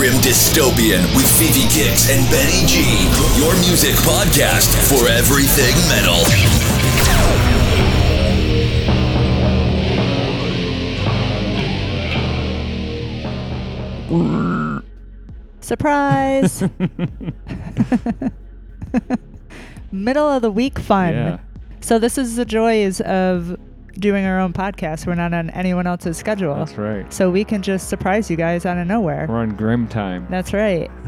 listening to Grim Dystopian with Fifi Kicks and Benny G, your music podcast for everything metal. Surprise! Middle of the week fun. Yeah. So this is the joys of doing our own podcast. We're not on anyone else's schedule. That's right. So we can just surprise you guys out of nowhere. We're on grim time. That's right.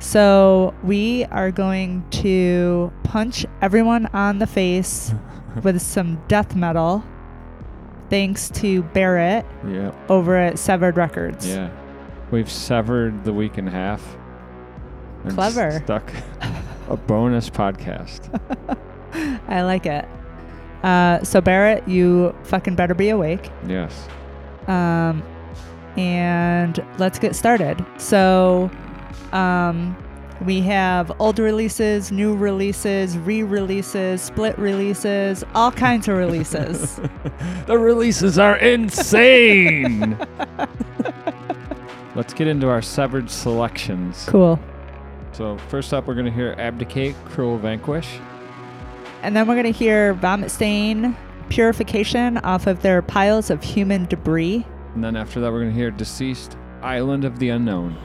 So we are going to punch everyone on the face with some death metal thanks to Barrett yeah. over at Sevared Records. Yeah. We've severed the week in half. Clever. Stuck a bonus podcast. I like it. Uh, so Barrett, you fucking better be awake. yes. Um, and let's get started. So, um, we have old releases, new releases, re-releases, split releases, all kinds of releases. the releases are insane. Let's get into our severed selections. cool. So first up, we're gonna hear "Abdicate," "Cruel Vanquish." And then we're gonna hear Vomit Stain, Purification off of their piles of human debris. And then after that, we're gonna hear "Deceased," "Island of the Unknown."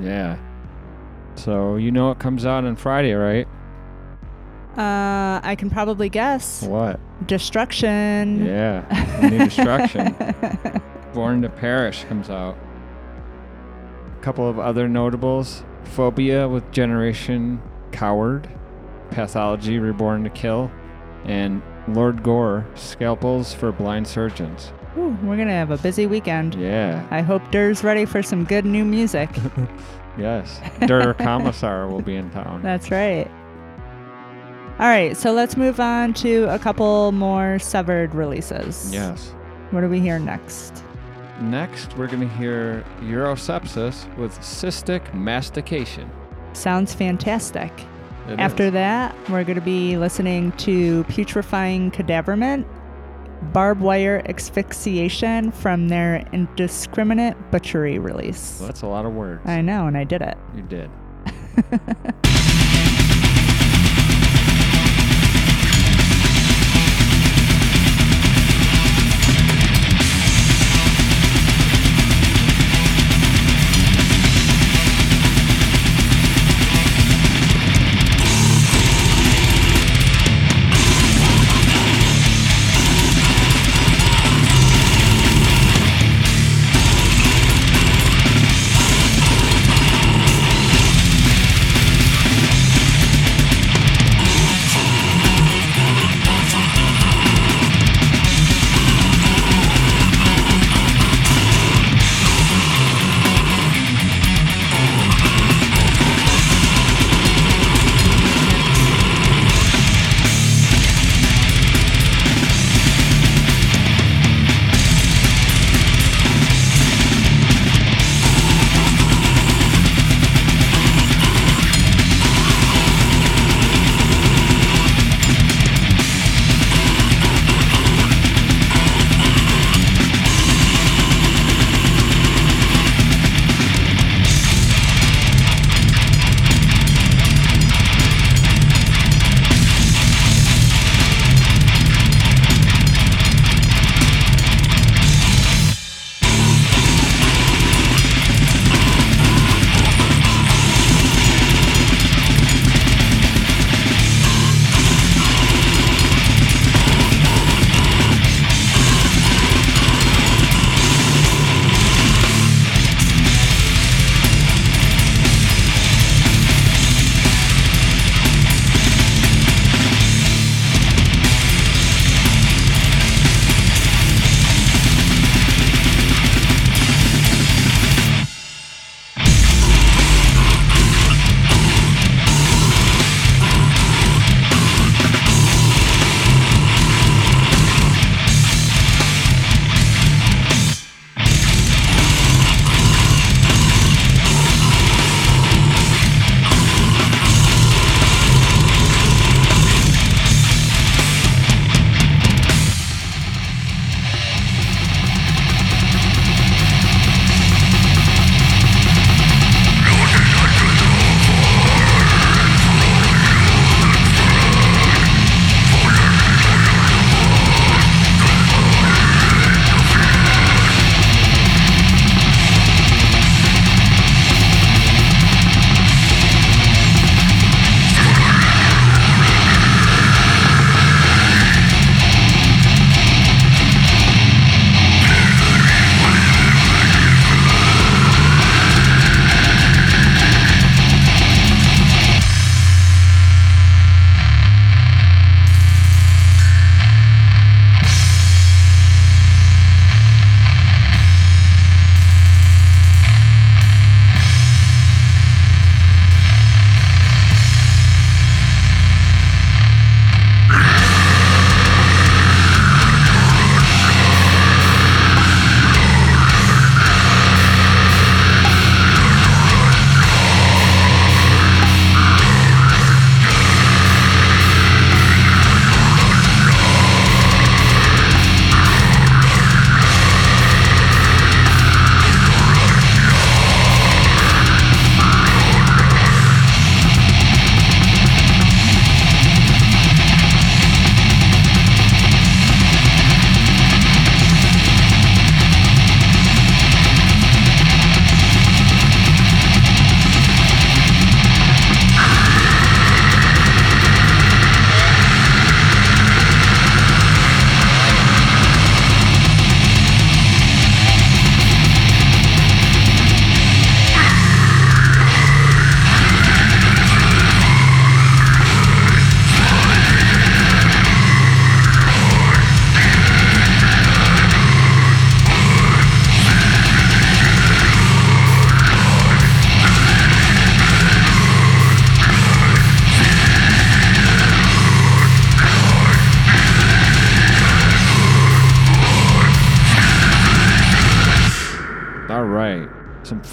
Yeah. So you know it comes out on Friday, right? Uh, I can probably guess. What? Destruction. Yeah. New Destruction. Born to Perish comes out. A couple of other notables Phobia with Generation Coward, Pathology Reborn to Kill, and Lord Gore Scalpels for Blind Surgeons. Ooh, we're gonna have a busy weekend. Yeah. I hope Dur's ready for some good new music. Yes. Der Commissar will be in town. That's right. All right, so let's move on to a couple more severed releases. Yes. What do we hear next? Next, we're going to hear Urosepsis with Cystic Mastication. Sounds fantastic. It After is. that, we're going to be listening to Putrefying Cadaverment, Barbed Wire Asphyxiation from their Indiscriminate Butchery release. Well, that's a lot of words. I know, and I did it. You did.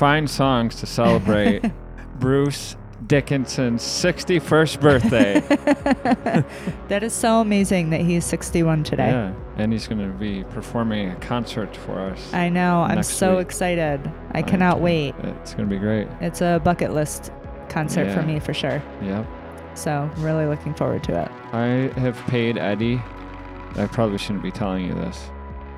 fine songs to celebrate Bruce Dickinson's 61st birthday. That is so amazing that he's 61 today. Yeah, and he's going to be performing a concert for us. I know. I'm so week. excited. I cannot too. wait. It's going to be great. It's a bucket list concert for me for sure. Yep. So, really looking forward to it. I have paid Eddie. I probably shouldn't be telling you this,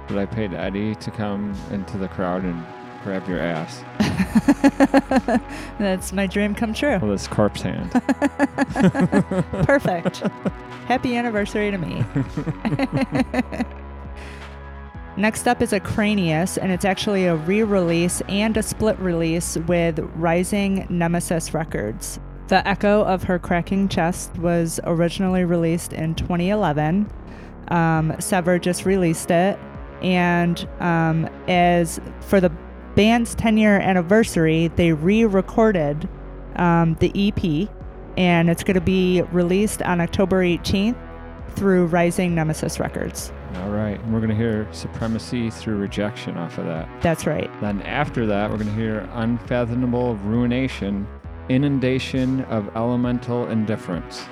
but I paid Eddie to come into the crowd and grab your ass That's my dream come true. with his corpse hand. Perfect. Happy anniversary to me. Next up is Acranius, and it's actually a re release and a split release with Rising Nemesis Records. The Echo of Her Cracking Chest was originally released in 2011. Um, Sever just released it. And um, as for the band's 10 year anniversary, they re recorded um, the EP, and it's going to be released on October 18th through Rising Nemesis Records. All right. And we're going to hear Supremacy Through Rejection off of that. That's right. Then after that, we're going to hear Unfathomable Ruination, Inundation of Elemental Indifference.